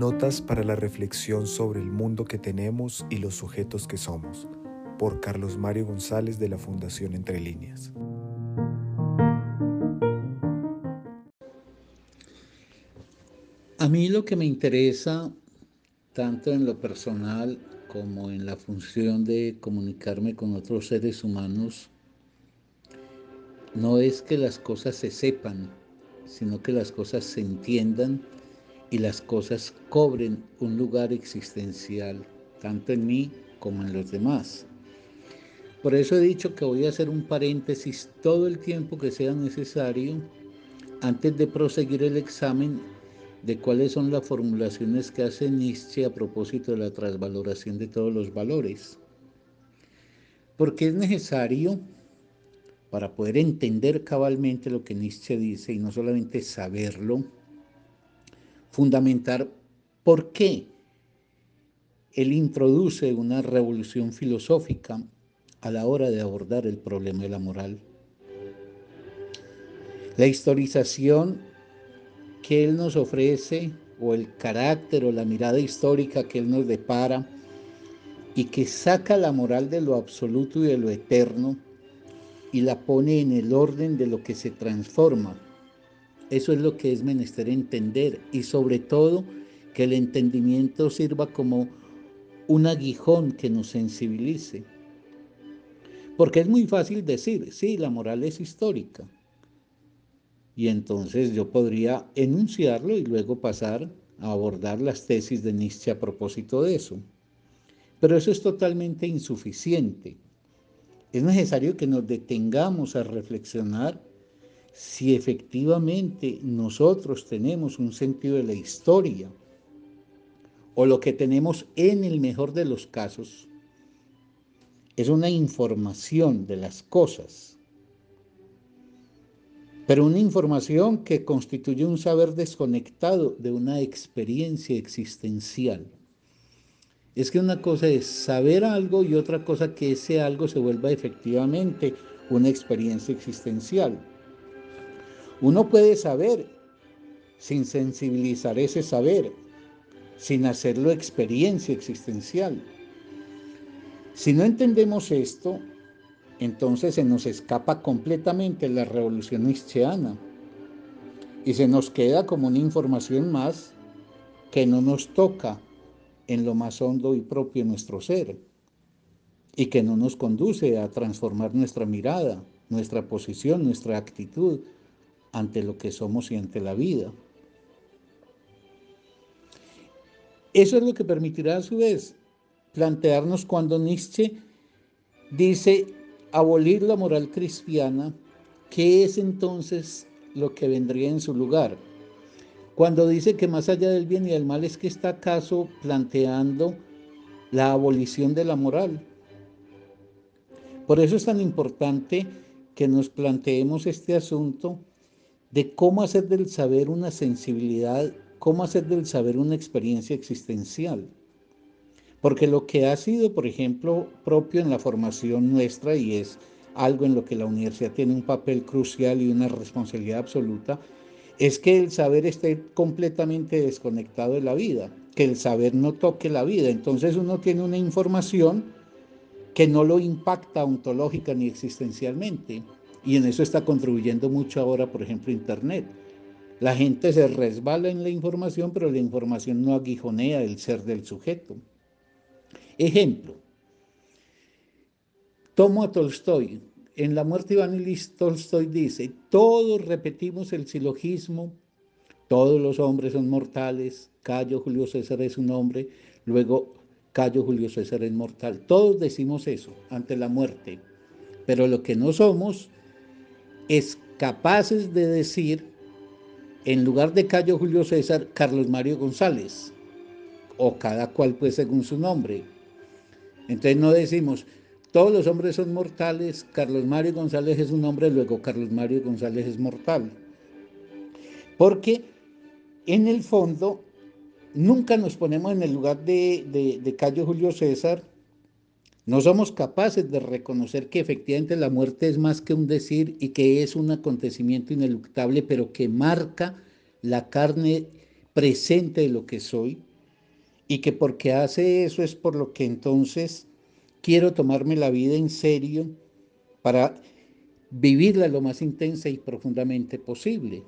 Notas para la reflexión sobre el mundo que tenemos y los sujetos que somos, por Carlos Mario González de la Fundación Entre Líneas. A mí lo que me interesa, tanto en lo personal como en la función de comunicarme con otros seres humanos, no es que las cosas se sepan, sino que las cosas se entiendan y las cosas cobren un lugar existencial, tanto en mí como en los demás. Por eso he dicho que voy a hacer un paréntesis todo el tiempo que sea necesario antes de proseguir el examen de cuáles son las formulaciones que hace Nietzsche a propósito de la transvaloración de todos los valores. Porque es necesario, para poder entender cabalmente lo que Nietzsche dice y no solamente saberlo, fundamentar por qué él introduce una revolución filosófica a la hora de abordar el problema de la moral. La historización que él nos ofrece o el carácter o la mirada histórica que él nos depara y que saca la moral de lo absoluto y de lo eterno y la pone en el orden de lo que se transforma eso es lo que es menester entender y sobre todo que el entendimiento sirva como un aguijón que nos sensibilice. Porque es muy fácil decir, sí, la moral es histórica. Y entonces yo podría enunciarlo y luego pasar a abordar las tesis de Nietzsche a propósito de eso. Pero eso es totalmente insuficiente. Es necesario que nos detengamos a reflexionar si efectivamente nosotros tenemos un sentido de la historia o lo que tenemos en el mejor de los casos es una información de las cosas, pero una información que constituye un saber desconectado de una experiencia existencial. Es que una cosa es saber algo y otra cosa que ese algo se vuelva efectivamente una experiencia existencial. Uno puede saber sin sensibilizar ese saber, sin hacerlo experiencia existencial. Si no entendemos esto, entonces se nos escapa completamente la revolución nietzscheana y se nos queda como una información más que no nos toca en lo más hondo y propio nuestro ser y que no nos conduce a transformar nuestra mirada, nuestra posición, nuestra actitud, ante lo que somos y ante la vida. Eso es lo que permitirá a su vez plantearnos cuando Nietzsche dice abolir la moral cristiana, ¿qué es entonces lo que vendría en su lugar? Cuando dice que más allá del bien y del mal es que está acaso planteando la abolición de la moral. Por eso es tan importante que nos planteemos este asunto de cómo hacer del saber una sensibilidad, cómo hacer del saber una experiencia existencial. Porque lo que ha sido, por ejemplo, propio en la formación nuestra y es algo en lo que la universidad tiene un papel crucial y una responsabilidad absoluta, es que el saber esté completamente desconectado de la vida, que el saber no toque la vida. Entonces uno tiene una información que no lo impacta ontológica ni existencialmente. Y en eso está contribuyendo mucho ahora, por ejemplo, Internet. La gente se resbala en la información, pero la información no aguijonea el ser del sujeto. Ejemplo, tomo a Tolstoy. En La muerte de Iván Ilyich Tolstoy dice, todos repetimos el silogismo, todos los hombres son mortales, Cayo Julio César es un hombre, luego Cayo Julio César es mortal. Todos decimos eso ante la muerte, pero lo que no somos es capaces de decir, en lugar de Cayo Julio César, Carlos Mario González, o cada cual pues según su nombre. Entonces no decimos, todos los hombres son mortales, Carlos Mario González es un hombre, luego Carlos Mario González es mortal. Porque en el fondo nunca nos ponemos en el lugar de, de, de Cayo Julio César no somos capaces de reconocer que efectivamente la muerte es más que un decir y que es un acontecimiento ineluctable, pero que marca la carne presente de lo que soy. y que porque hace eso es por lo que entonces quiero tomarme la vida en serio para vivirla lo más intensa y profundamente posible.